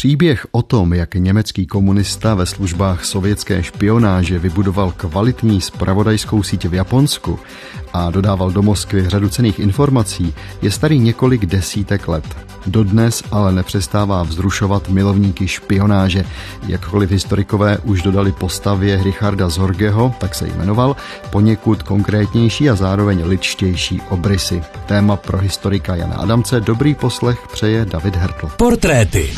Příběh o tom, jak německý komunista ve službách sovětské špionáže vybudoval kvalitní spravodajskou síť v Japonsku a dodával do Moskvy řadu cených informací, je starý několik desítek let. Dodnes ale nepřestává vzrušovat milovníky špionáže. Jakkoliv historikové už dodali postavě Richarda Zorgeho, tak se jmenoval, poněkud konkrétnější a zároveň ličtější obrysy. Téma pro historika Jana Adamce dobrý poslech přeje David Hertl. Portréty.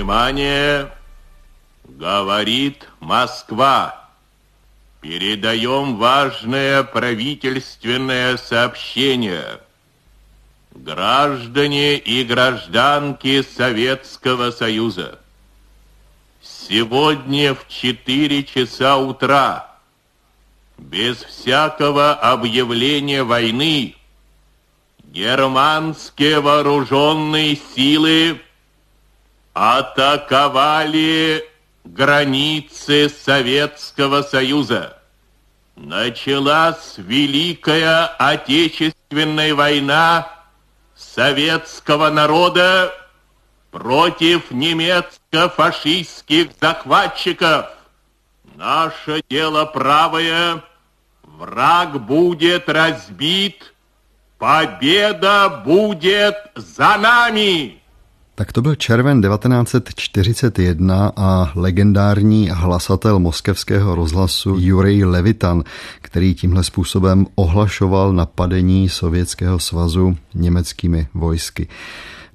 Внимание! Говорит Москва. Передаем важное правительственное сообщение. Граждане и гражданки Советского Союза. Сегодня в 4 часа утра, без всякого объявления войны, германские вооруженные силы атаковали границы Советского Союза. Началась Великая Отечественная война советского народа против немецко-фашистских захватчиков. Наше дело правое, враг будет разбит, победа будет за нами. Tak to byl červen 1941 a legendární hlasatel moskevského rozhlasu Jurij Levitan, který tímhle způsobem ohlašoval napadení Sovětského svazu německými vojsky.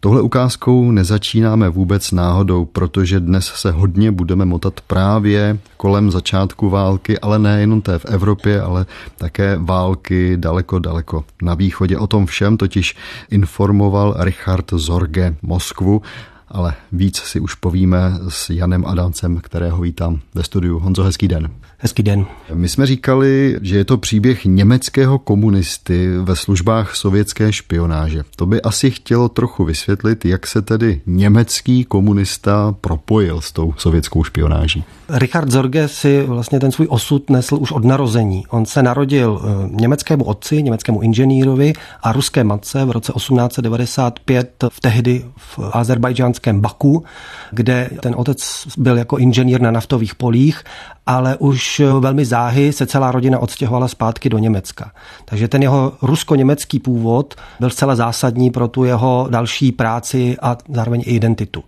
Tohle ukázkou nezačínáme vůbec náhodou, protože dnes se hodně budeme motat právě kolem začátku války, ale nejenom té v Evropě, ale také války daleko, daleko na východě. O tom všem totiž informoval Richard Zorge Moskvu ale víc si už povíme s Janem Adamcem, kterého vítám ve studiu. Honzo, hezký den. Hezký den. My jsme říkali, že je to příběh německého komunisty ve službách sovětské špionáže. To by asi chtělo trochu vysvětlit, jak se tedy německý komunista propojil s tou sovětskou špionáží. Richard Zorge si vlastně ten svůj osud nesl už od narození. On se narodil eh, německému otci, německému inženýrovi a ruské matce v roce 1895 v tehdy v azerbajdžánském Baku, kde ten otec byl jako inženýr na naftových polích ale už velmi záhy se celá rodina odstěhovala zpátky do Německa. Takže ten jeho rusko-německý původ byl zcela zásadní pro tu jeho další práci a zároveň i identitu.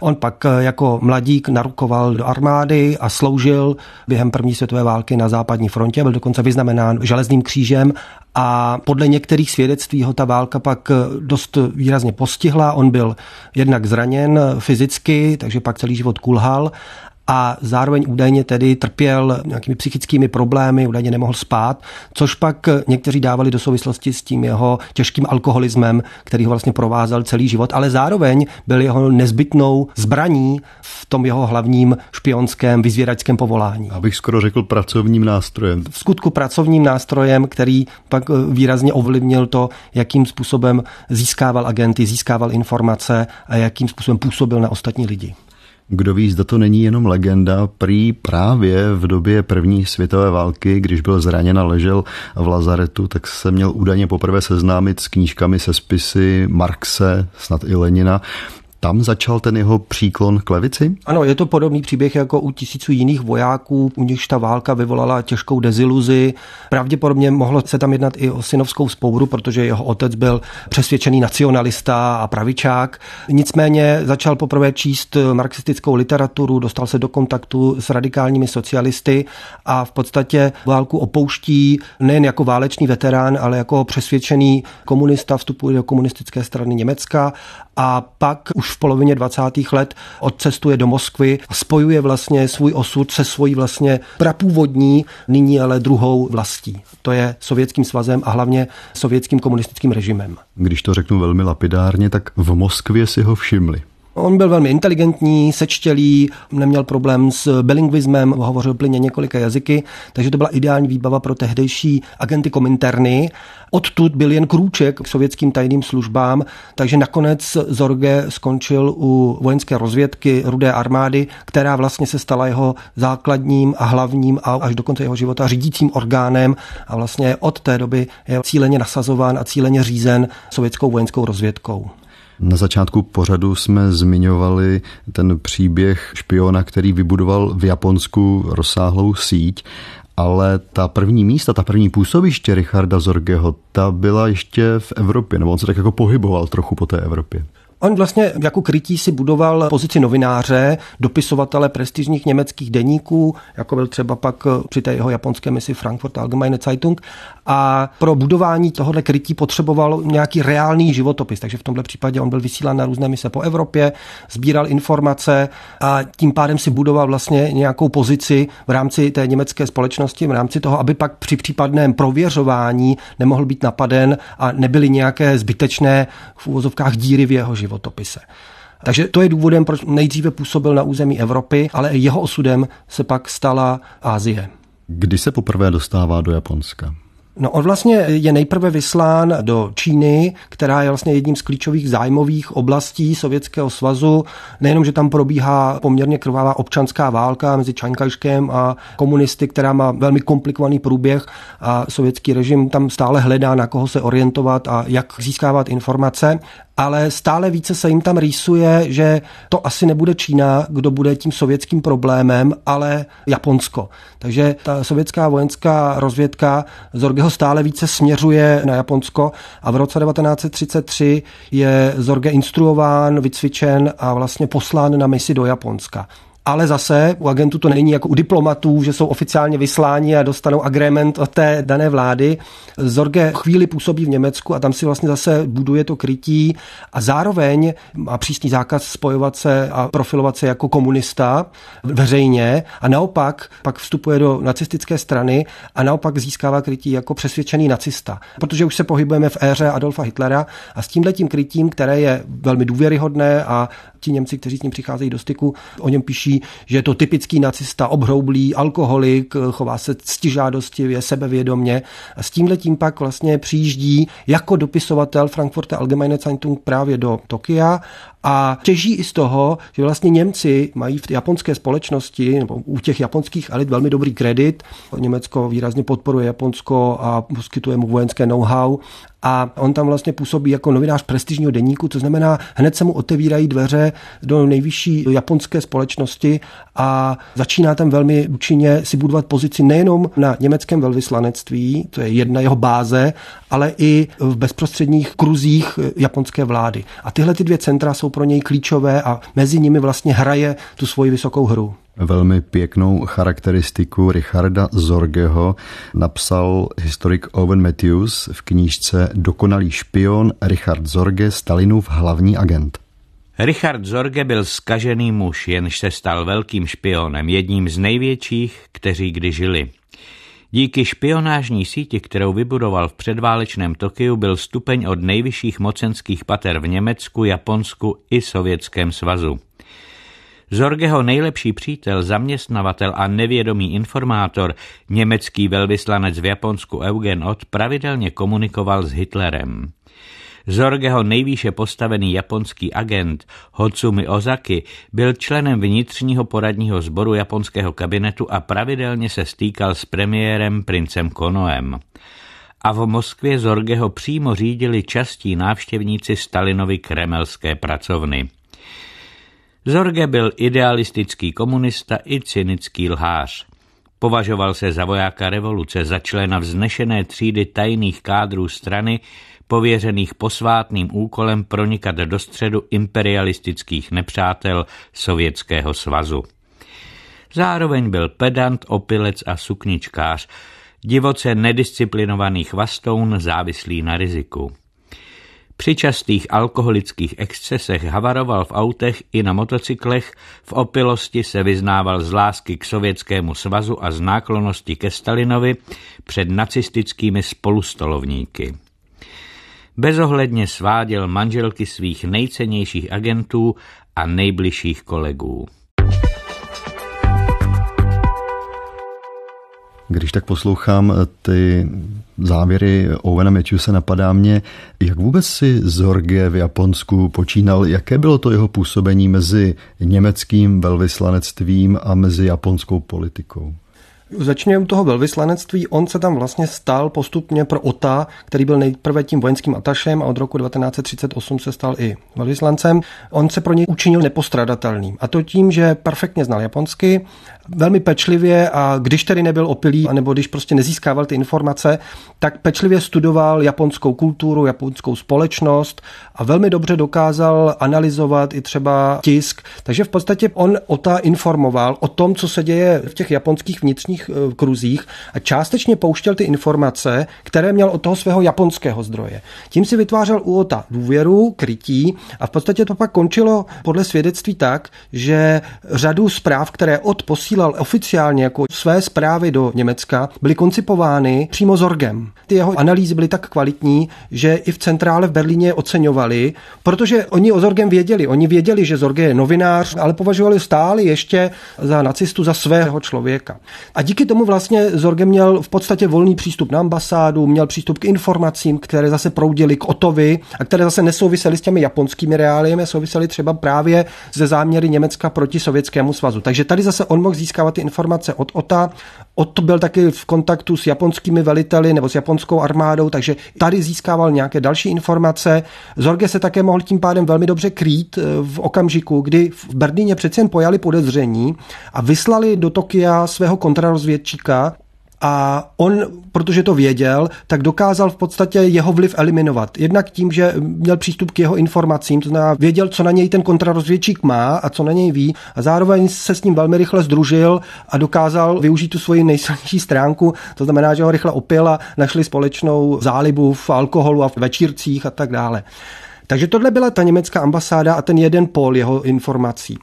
On pak jako mladík narukoval do armády a sloužil během první světové války na západní frontě, byl dokonce vyznamenán železným křížem a podle některých svědectví ho ta válka pak dost výrazně postihla. On byl jednak zraněn fyzicky, takže pak celý život kulhal a zároveň údajně tedy trpěl nějakými psychickými problémy, údajně nemohl spát, což pak někteří dávali do souvislosti s tím jeho těžkým alkoholismem, který ho vlastně provázel celý život, ale zároveň byl jeho nezbytnou zbraní v tom jeho hlavním špionském vyzvědačském povolání. Abych skoro řekl pracovním nástrojem. V skutku pracovním nástrojem, který pak výrazně ovlivnil to, jakým způsobem získával agenty, získával informace a jakým způsobem působil na ostatní lidi. Kdo ví, zda to není jenom legenda, prý právě v době první světové války, když byl zraněn a ležel v lazaretu, tak se měl údajně poprvé seznámit s knížkami se spisy Marxe, snad i Lenina tam začal ten jeho příklon k levici? Ano, je to podobný příběh jako u tisíců jiných vojáků, u nichž ta válka vyvolala těžkou deziluzi. Pravděpodobně mohlo se tam jednat i o synovskou spouru, protože jeho otec byl přesvědčený nacionalista a pravičák. Nicméně začal poprvé číst marxistickou literaturu, dostal se do kontaktu s radikálními socialisty a v podstatě válku opouští nejen jako válečný veterán, ale jako přesvědčený komunista, vstupuje do komunistické strany Německa a pak už v polovině 20. let odcestuje do Moskvy a spojuje vlastně svůj osud se svojí vlastně prapůvodní, nyní ale druhou vlastí. To je sovětským svazem a hlavně sovětským komunistickým režimem. Když to řeknu velmi lapidárně, tak v Moskvě si ho všimli. On byl velmi inteligentní, sečtělý, neměl problém s bilingvismem, hovořil plně několika jazyky, takže to byla ideální výbava pro tehdejší agenty kominterny. Odtud byl jen krůček k sovětským tajným službám, takže nakonec Zorge skončil u vojenské rozvědky Rudé armády, která vlastně se stala jeho základním a hlavním a až do konce jeho života řídícím orgánem a vlastně od té doby je cíleně nasazován a cíleně řízen sovětskou vojenskou rozvědkou. Na začátku pořadu jsme zmiňovali ten příběh špiona, který vybudoval v Japonsku rozsáhlou síť ale ta první místa, ta první působiště Richarda Zorgeho, ta byla ještě v Evropě, nebo on se tak jako pohyboval trochu po té Evropě. On vlastně jako krytí si budoval pozici novináře, dopisovatele prestižních německých deníků, jako byl třeba pak při té jeho japonské misi Frankfurt Allgemeine Zeitung. A pro budování tohohle krytí potřeboval nějaký reálný životopis, takže v tomto případě on byl vysílán na různé mise po Evropě, sbíral informace a tím pádem si budoval vlastně nějakou pozici v rámci té německé společnosti, v rámci toho, aby pak při případném prověřování nemohl být napaden a nebyly nějaké zbytečné v úvozovkách díry v jeho životě životopise. Takže to je důvodem, proč nejdříve působil na území Evropy, ale jeho osudem se pak stala Ázie. Kdy se poprvé dostává do Japonska? No on vlastně je nejprve vyslán do Číny, která je vlastně jedním z klíčových zájmových oblastí Sovětského svazu. Nejenom, že tam probíhá poměrně krvavá občanská válka mezi Čankajškem a komunisty, která má velmi komplikovaný průběh a sovětský režim tam stále hledá, na koho se orientovat a jak získávat informace ale stále více se jim tam rýsuje, že to asi nebude Čína, kdo bude tím sovětským problémem, ale Japonsko. Takže ta sovětská vojenská rozvědka Zorgeho stále více směřuje na Japonsko a v roce 1933 je Zorge instruován, vycvičen a vlastně poslán na misi do Japonska ale zase u agentů to není jako u diplomatů, že jsou oficiálně vysláni a dostanou agreement od té dané vlády. Zorge chvíli působí v Německu a tam si vlastně zase buduje to krytí a zároveň má přísný zákaz spojovat se a profilovat se jako komunista veřejně a naopak pak vstupuje do nacistické strany a naopak získává krytí jako přesvědčený nacista. Protože už se pohybujeme v éře Adolfa Hitlera a s tímhletím krytím, které je velmi důvěryhodné a ti Němci, kteří s ním přicházejí do styku, o něm píší, že je to typický nacista, obhroublý, alkoholik, chová se ctižádostivě, sebevědomně. A s tímhle tím pak vlastně přijíždí jako dopisovatel Frankfurter Allgemeine Zeitung právě do Tokia a těží i z toho, že vlastně Němci mají v japonské společnosti nebo u těch japonských elit velmi dobrý kredit. Německo výrazně podporuje Japonsko a poskytuje mu vojenské know-how a on tam vlastně působí jako novinář prestižního deníku, to znamená, hned se mu otevírají dveře do nejvyšší japonské společnosti a začíná tam velmi účinně si budovat pozici nejenom na německém velvyslanectví, to je jedna jeho báze, ale i v bezprostředních kruzích japonské vlády. A tyhle ty dvě centra jsou pro něj klíčové a mezi nimi vlastně hraje tu svoji vysokou hru. Velmi pěknou charakteristiku Richarda Zorgeho napsal historik Owen Matthews v knížce Dokonalý špion Richard Zorge, Stalinův hlavní agent. Richard Zorge byl skažený muž, jenž se stal velkým špionem, jedním z největších, kteří kdy žili. Díky špionážní síti, kterou vybudoval v předválečném Tokiu, byl stupeň od nejvyšších mocenských pater v Německu, Japonsku i Sovětském svazu. Zorgeho nejlepší přítel, zaměstnavatel a nevědomý informátor, německý velvyslanec v Japonsku Eugen Ott, pravidelně komunikoval s Hitlerem. Zorgeho nejvýše postavený japonský agent Hotsumi Ozaki byl členem vnitřního poradního sboru japonského kabinetu a pravidelně se stýkal s premiérem princem Konoem. A v Moskvě Zorgeho přímo řídili častí návštěvníci Stalinovy kremelské pracovny. Zorge byl idealistický komunista i cynický lhář. Považoval se za vojáka revoluce, za člena vznešené třídy tajných kádrů strany, pověřených posvátným úkolem pronikat do středu imperialistických nepřátel Sovětského svazu. Zároveň byl pedant, opilec a sukničkář, divoce nedisciplinovaný chvastoun závislý na riziku. Při častých alkoholických excesech havaroval v autech i na motocyklech, v opilosti se vyznával z lásky k Sovětskému svazu a z náklonosti ke Stalinovi před nacistickými spolustolovníky. Bezohledně sváděl manželky svých nejcennějších agentů a nejbližších kolegů. Když tak poslouchám eh, ty závěry Owena Matthewse, napadá mě, jak vůbec si Zorge v Japonsku počínal, jaké bylo to jeho působení mezi německým velvyslanectvím a mezi japonskou politikou? Začněme u toho velvyslanectví. On se tam vlastně stal postupně pro OTA, který byl nejprve tím vojenským atašem a od roku 1938 se stal i velvyslancem. On se pro něj učinil nepostradatelným. A to tím, že perfektně znal japonsky, velmi pečlivě a když tedy nebyl opilý, nebo když prostě nezískával ty informace, tak pečlivě studoval japonskou kulturu, japonskou společnost a velmi dobře dokázal analyzovat i třeba tisk. Takže v podstatě on OTA informoval o tom, co se děje v těch japonských vnitřních eh, kruzích a částečně pouštěl ty informace, které měl od toho svého japonského zdroje. Tím si vytvářel u OTA důvěru, krytí a v podstatě to pak končilo podle svědectví tak, že řadu zpráv, které od posílal oficiálně jako své zprávy do Německa, byly koncipovány přímo Zorgem. Ty jeho analýzy byly tak kvalitní, že i v centrále v Berlíně oceňovali, protože oni o Zorgem věděli. Oni věděli, že Zorge je novinář, ale považovali stále ještě za nacistu, za svého člověka. A díky tomu vlastně Zorge měl v podstatě volný přístup na ambasádu, měl přístup k informacím, které zase proudily k Otovi a které zase nesouvisely s těmi japonskými reáliemi, souvisely třeba právě ze záměry Německa proti Sovětskému svazu. Takže tady zase on mohl získávat ty informace od OTA. Ot byl taky v kontaktu s japonskými veliteli nebo s japonskou armádou, takže tady získával nějaké další informace. Zorge se také mohl tím pádem velmi dobře krýt eh, v okamžiku, kdy v Berlíně přeci jen pojali podezření a vyslali do Tokia svého kontrarozvědčíka, a on, protože to věděl, tak dokázal v podstatě jeho vliv eliminovat. Jednak tím, že měl přístup k jeho informacím, to znamená věděl, co na něj ten kontrarozvědčík má a co na něj ví a zároveň se s ním velmi rychle združil a dokázal využít tu svoji nejsilnější stránku, to znamená, že ho rychle opil a našli společnou zálibu v alkoholu a v večírcích a tak dále. Takže tohle byla ta německá ambasáda a ten jeden pol jeho informací.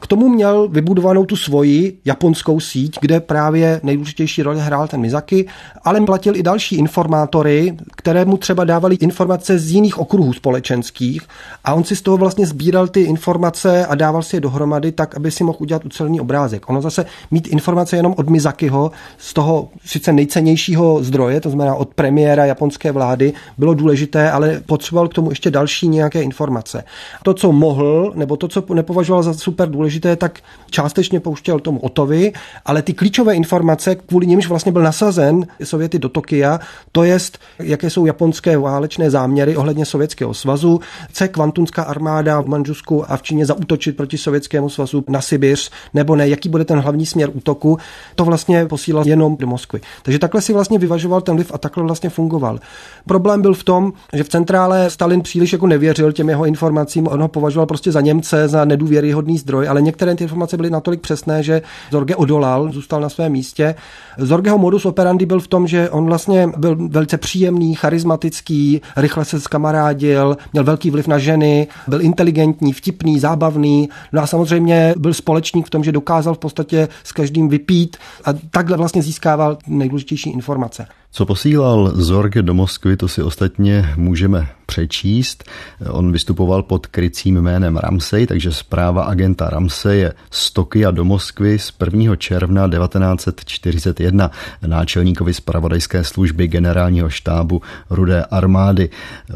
K tomu měl vybudovanou tu svoji japonskou síť, kde právě nejdůležitější roli hrál ten Mizaki, ale platil i další informátory, které mu třeba dávali informace z jiných okruhů společenských a on si z toho vlastně sbíral ty informace a dával si je dohromady tak, aby si mohl udělat ucelený obrázek. Ono zase mít informace jenom od Mizakiho, z toho sice nejcennějšího zdroje, to znamená od premiéra japonské vlády, bylo důležité, ale potřeboval k tomu ještě další nějaké informace. To, co mohl, nebo to, co nepovažoval za super důležité, důležité, tak částečně pouštěl tomu Otovi, ale ty klíčové informace, kvůli nimž vlastně byl nasazen Sověty do Tokia, to jest, jaké jsou japonské válečné záměry ohledně Sovětského svazu, chce kvantunská armáda v Manžusku a v Číně zautočit proti Sovětskému svazu na Sibiř, nebo ne, jaký bude ten hlavní směr útoku, to vlastně posílal jenom do Moskvy. Takže takhle si vlastně vyvažoval ten vliv a takhle vlastně fungoval. Problém byl v tom, že v centrále Stalin příliš jako nevěřil těm jeho informacím, on ho považoval prostě za Němce, za nedůvěryhodný zdroj, ale ale některé ty informace byly natolik přesné, že Zorge odolal, zůstal na svém místě. Zorgeho modus operandi byl v tom, že on vlastně byl velice příjemný, charismatický, rychle se zkamarádil, měl velký vliv na ženy, byl inteligentní, vtipný, zábavný, no a samozřejmě byl společník v tom, že dokázal v podstatě s každým vypít a takhle vlastně získával nejdůležitější informace. Co posílal Zorge do Moskvy, to si ostatně můžeme přečíst. On vystupoval pod krycím jménem Ramsey, takže zpráva agenta Ramsey je z Tokia do Moskvy z 1. června 1941 náčelníkovi zpravodajské služby generálního štábu Rudé armády.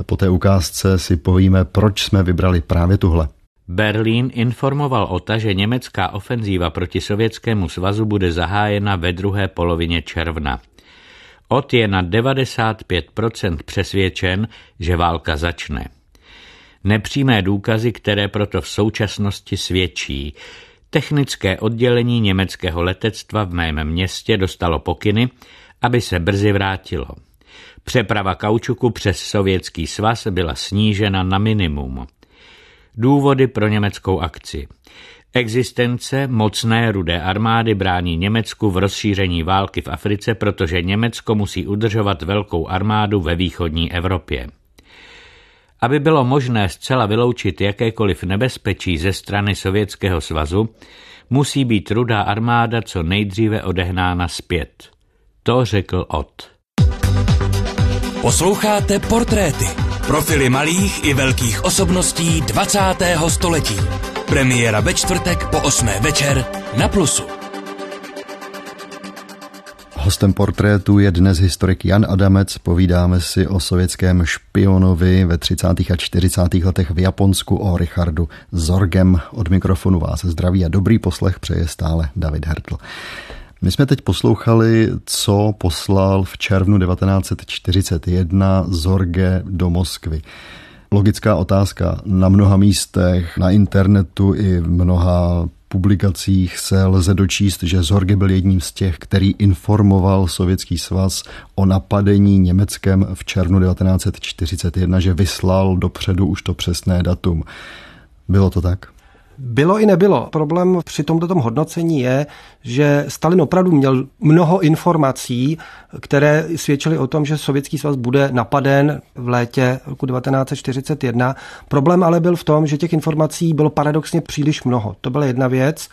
Po té ukázce si povíme, proč jsme vybrali právě tuhle. Berlín informoval o ta, že německá ofenzíva proti Sovětskému svazu bude zahájena ve druhé polovině června. Ot je na 95% přesvědčen, že válka začne. Nepřímé důkazy, které proto v současnosti svědčí. Technické oddělení německého letectva v mém městě dostalo pokyny, aby se brzy vrátilo. Přeprava kaučuku přes Sovětský svaz byla snížena na minimum. Důvody pro německou akci. Existence mocné rudé armády brání Německu v rozšíření války v Africe, protože Německo musí udržovat velkou armádu ve východní Evropě. Aby bylo možné zcela vyloučit jakékoliv nebezpečí ze strany Sovětského svazu, musí být rudá armáda co nejdříve odehnána zpět. To řekl Ott. Posloucháte portréty. Profily malých i velkých osobností 20. století. Premiéra ve čtvrtek po 8. večer na Plusu. Hostem portrétu je dnes historik Jan Adamec. Povídáme si o sovětském špionovi ve 30. a 40. letech v Japonsku o Richardu Zorgem. Od mikrofonu vás zdraví a dobrý poslech přeje stále David Hertl. My jsme teď poslouchali, co poslal v červnu 1941 Zorge do Moskvy. Logická otázka. Na mnoha místech, na internetu i v mnoha publikacích se lze dočíst, že Zorge byl jedním z těch, který informoval Sovětský svaz o napadení Německem v červnu 1941, že vyslal dopředu už to přesné datum. Bylo to tak? Bylo i nebylo. Problém při tomto tom hodnocení je, že Stalin opravdu měl mnoho informací, které svědčily o tom, že Sovětský svaz bude napaden v létě roku 1941. Problém ale byl v tom, že těch informací bylo paradoxně příliš mnoho. To byla jedna věc.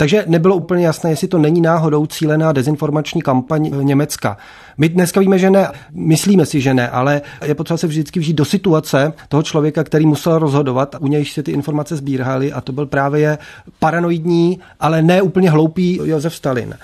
Takže nebylo úplně jasné, jestli to není náhodou cílená dezinformační kampaň Německa. My dneska víme, že ne, myslíme si, že ne, ale je potřeba se vždycky vžít do situace toho člověka, který musel rozhodovat, u nějž se ty informace sbíraly a to byl právě paranoidní, ale ne úplně hloupý Josef Stalin.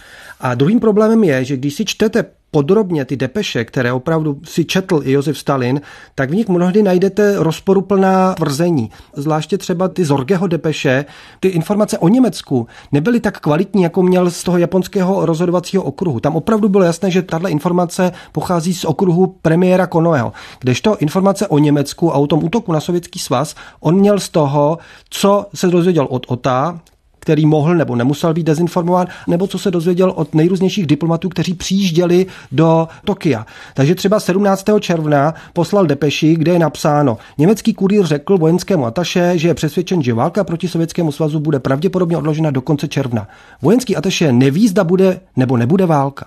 A druhým problémem je, že když si čtete podrobně ty depeše, které opravdu si četl i Josef Stalin, tak v nich mnohdy najdete rozporuplná tvrzení. Zvláště třeba ty Zorgeho depeše, ty informace o Německu nebyly tak kvalitní, jako měl z toho japonského rozhodovacího okruhu. Tam opravdu bylo jasné, že tahle informace pochází z okruhu premiéra Konoeho. Kdežto informace o Německu a o tom útoku na sovětský svaz, on měl z toho, co se dozvěděl od OTA, který mohl nebo nemusel být dezinformován, nebo co se dozvěděl od nejrůznějších diplomatů, kteří přijížděli do Tokia. Takže třeba 17. června poslal depeši, kde je napsáno, německý kurýr řekl vojenskému ataše, že je přesvědčen, že válka proti Sovětskému svazu bude pravděpodobně odložena do konce června. Vojenský ataše neví, zda bude nebo nebude válka.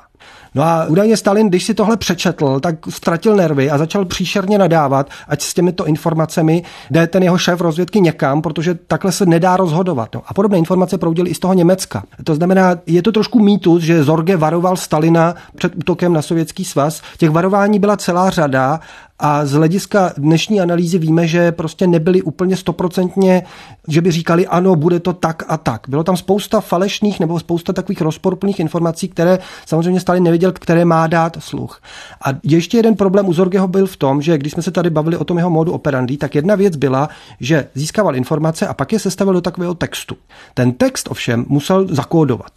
No a údajně Stalin, když si tohle přečetl, tak ztratil nervy a začal příšerně nadávat, ať s těmito informacemi jde ten jeho šéf rozvědky někam, protože takhle se nedá rozhodovat. No a podobné informace proudily i z toho Německa. To znamená, je to trošku mýtus, že Zorge varoval Stalina před útokem na sovětský svaz. Těch varování byla celá řada a z hlediska dnešní analýzy víme, že prostě nebyli úplně stoprocentně, že by říkali, ano, bude to tak a tak. Bylo tam spousta falešných nebo spousta takových rozporuplných informací, které samozřejmě Stalin nevěděl, které má dát sluch. A ještě jeden problém u Zorgeho byl v tom, že když jsme se tady bavili o tom jeho modu operandi, tak jedna věc byla, že získával informace a pak je sestavil do takového textu. Ten text ovšem musel zakódovat.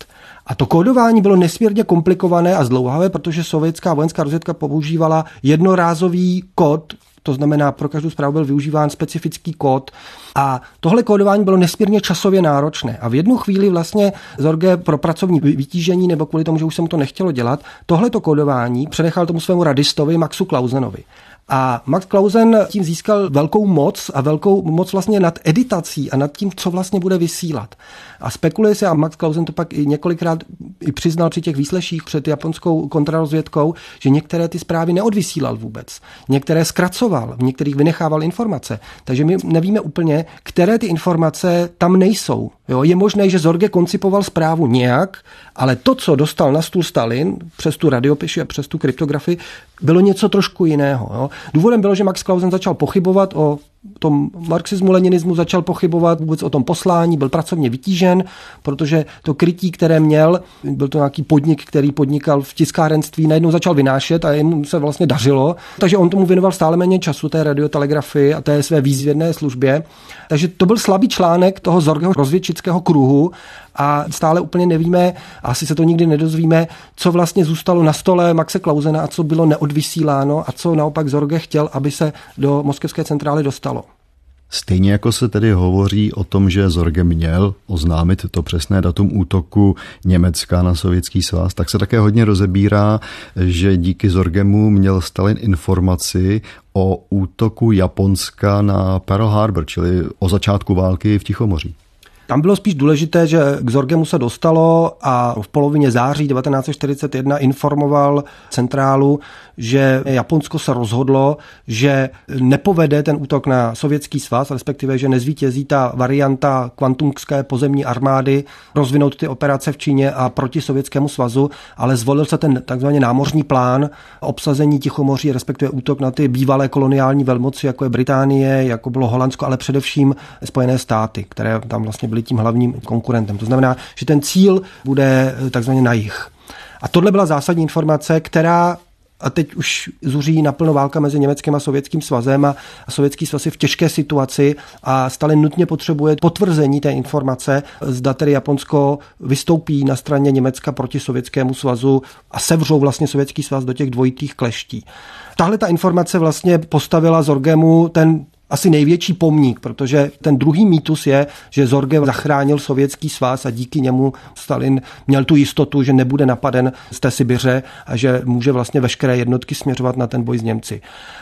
A to kódování bylo nesmírně komplikované a zdlouhavé, protože sovětská vojenská rozvědka používala jednorázový kód, to znamená, pro každou zprávu byl využíván specifický kód. A tohle kódování bylo nesmírně časově náročné. A v jednu chvíli vlastně Zorge pro pracovní vytížení nebo kvůli tomu, že už se mu to nechtělo dělat, tohleto kódování přenechal tomu svému radistovi Maxu Klausenovi. A Max Klausen tím získal velkou moc a velkou moc vlastně nad editací a nad tím, co vlastně bude vysílat. A spekuluje se, a Max Klausen to pak i několikrát i přiznal při těch výsleších před japonskou kontrarozvědkou, že některé ty zprávy neodvysílal vůbec. Některé zkracoval, v některých vynechával informace. Takže my nevíme úplně, které ty informace tam nejsou. Jo, je možné, že Zorge koncipoval zprávu nějak, ale to, co dostal na stůl Stalin přes tu radiopiši a přes tu kryptografii, bylo něco trošku jiného. Jo. Důvodem bylo, že Max Klausen začal pochybovat o tom marxismu, leninismu začal pochybovat vůbec o tom poslání, byl pracovně vytížen, protože to krytí, které měl, byl to nějaký podnik, který podnikal v tiskárenství, najednou začal vynášet a jemu se vlastně dařilo, takže on tomu věnoval stále méně času, té radiotelegrafii a té své výzvědné službě. Takže to byl slabý článek toho Zorgeho rozvědčického kruhu a stále úplně nevíme, asi se to nikdy nedozvíme, co vlastně zůstalo na stole Maxe Klausena a co bylo neodvysíláno a co naopak Zorge chtěl, aby se do moskevské centrály dostalo. Stejně jako se tedy hovoří o tom, že Zorge měl oznámit to přesné datum útoku Německa na sovětský svaz, tak se také hodně rozebírá, že díky Zorgemu měl Stalin informaci o útoku Japonska na Pearl Harbor, čili o začátku války v Tichomoří. Tam bylo spíš důležité, že k Zorgemu se dostalo a v polovině září 1941 informoval centrálu, že Japonsko se rozhodlo, že nepovede ten útok na sovětský svaz, respektive, že nezvítězí ta varianta kvantumské pozemní armády rozvinout ty operace v Číně a proti sovětskému svazu, ale zvolil se ten takzvaný námořní plán obsazení Tichomoří, respektive útok na ty bývalé koloniální velmoci, jako je Británie, jako bylo Holandsko, ale především Spojené státy, které tam vlastně byly tím hlavním konkurentem. To znamená, že ten cíl bude takzvaně na jich. A tohle byla zásadní informace, která a teď už zuří naplno válka mezi Německým a Sovětským svazem a Sovětský svaz je v těžké situaci a Stalin nutně potřebuje potvrzení té informace, zda tedy Japonsko vystoupí na straně Německa proti Sovětskému svazu a sevřou vlastně Sovětský svaz do těch dvojitých kleští. Tahle ta informace vlastně postavila Zorgemu ten asi největší pomník, protože ten druhý mýtus je, že Zorge zachránil sovětský svaz a díky němu Stalin měl tu jistotu, že nebude napaden z té Sibiře a že může vlastně veškeré jednotky směřovat na ten boj s Němci.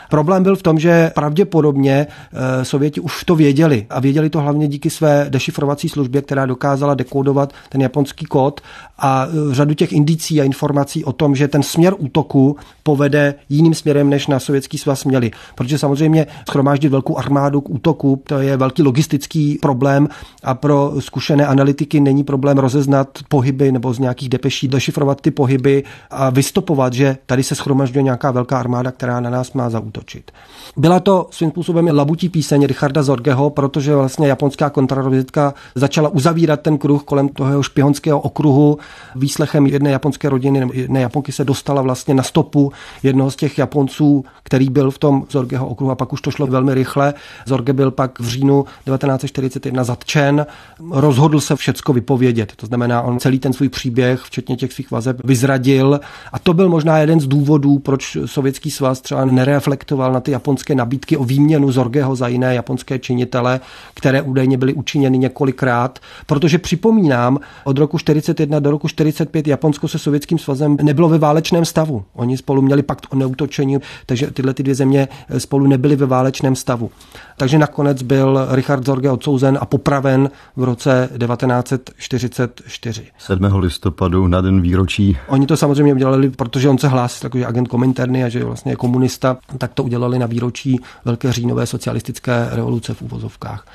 Problém byl v tom, že pravděpodobně eh, Sověti už to věděli a věděli to hlavně díky své dešifrovací službě, která dokázala dekodovat ten japonský kód a eh, řadu těch indicí a informací o tom, že ten směr útoku povede jiným směrem, než na sovětský svaz měli. Protože samozřejmě schromáždit velkou armádu k útoku, to je velký logistický problém a pro zkušené analytiky není problém rozeznat pohyby nebo z nějakých depeší dešifrovat ty pohyby a vystopovat, že tady se schromažďuje nějaká velká armáda, která na nás má zaútočit. Byla to svým způsobem labutí píseň Richarda Zorgeho, protože vlastně japonská kontrarozvědka začala uzavírat ten kruh kolem toho špionského okruhu. Výslechem jedné japonské rodiny nebo jedné Japonky se dostala vlastně na stopu jednoho z těch Japonců, který byl v tom Zorgeho okruhu a pak už to šlo velmi rychle. Zorge byl pak v říjnu 1941 zatčen, rozhodl se všecko vypovědět. To znamená, on celý ten svůj příběh, včetně těch svých vazeb, vyzradil a to byl možná jeden z důvodů, proč Sovětský svaz třeba nereflektoval na ty japonské nabídky o výměnu Zorgeho za jiné japonské činitele, které údajně byly učiněny několikrát, protože připomínám, od roku 41 do roku 45 Japonsko se Sovětským svazem nebylo ve válečném stavu. Oni spolu měli pakt o neutočení, takže tyhle ty dvě země spolu nebyly ve válečném stavu. Takže nakonec byl Richard Zorge odsouzen a popraven v roce 1944. 7. listopadu na den výročí. Oni to samozřejmě udělali, protože on se hlásí takový agent kominterny a že vlastně je komunista, tak to udělali na výročí Velké říjnové socialistické revoluce v úvozovkách.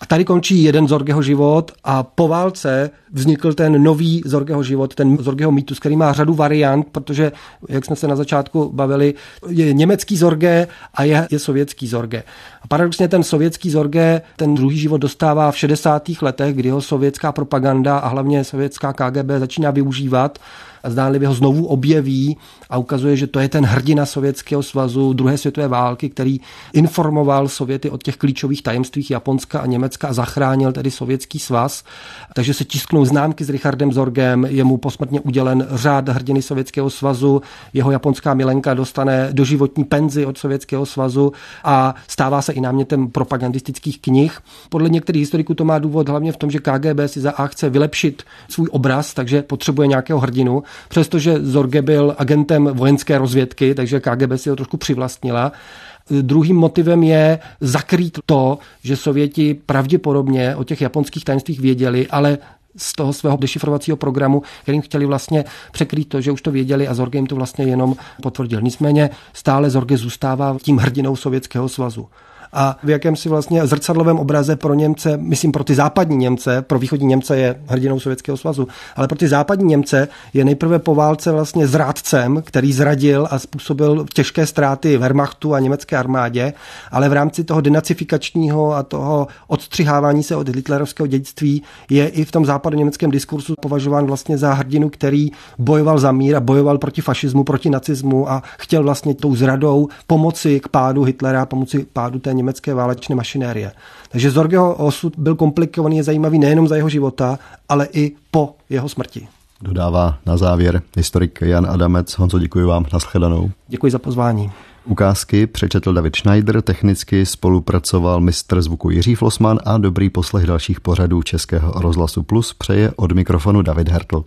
A tady končí jeden Zorgeho život a po válce vznikl ten nový Zorgeho život, ten Zorgeho mýtus, který má řadu variant, protože, jak jsme se na začátku bavili, je německý Zorge a je, je sovětský Zorge. A paradoxně ten sovětský Zorge ten druhý život dostává v 60. letech, kdy ho sovětská propaganda a hlavně sovětská KGB začíná využívat a zdánlivě ho znovu objeví a ukazuje, že to je ten hrdina Sovětského svazu druhé světové války, který informoval Sověty o těch klíčových tajemstvích Japonska a Německa a zachránil tedy Sovětský svaz. Takže se tisknou známky s Richardem Zorgem, je mu posmrtně udělen řád hrdiny Sovětského svazu, jeho japonská milenka dostane doživotní penzi od Sovětského svazu a stává se i námětem propagandistických knih. Podle některých historiků to má důvod hlavně v tom, že KGB si za A chce vylepšit svůj obraz, takže potřebuje nějakého hrdinu, přestože Zorge byl agentem vojenské rozvědky, takže KGB si ho trošku přivlastnila. Druhým motivem je zakrýt to, že Sověti pravděpodobně o těch japonských tajemstvích věděli, ale z toho svého dešifrovacího programu, kterým chtěli vlastně překrýt to, že už to věděli a Zorge jim to vlastně jenom potvrdil. Nicméně stále Zorge zůstává tím hrdinou Sovětského svazu a v jakémsi vlastně zrcadlovém obraze pro Němce, myslím pro ty západní Němce, pro východní Němce je hrdinou Sovětského svazu, ale pro ty západní Němce je nejprve po válce vlastně zrádcem, který zradil a způsobil těžké ztráty Wehrmachtu a německé armádě, ale v rámci toho denacifikačního a toho odstřihávání se od hitlerovského dědictví je i v tom západoněmeckém diskursu považován vlastně za hrdinu, který bojoval za mír a bojoval proti fašismu, proti nacismu a chtěl vlastně tou zradou pomoci k pádu Hitlera, pomoci pádu té německé válečné mašinérie. Takže Zorgeho osud byl komplikovaný, je zajímavý nejenom za jeho života, ale i po jeho smrti. Dodává na závěr historik Jan Adamec. Honzo, děkuji vám. Naschledanou. Děkuji za pozvání. Ukázky přečetl David Schneider, technicky spolupracoval mistr zvuku Jiří Flosman a dobrý poslech dalších pořadů Českého rozhlasu Plus přeje od mikrofonu David Hertl.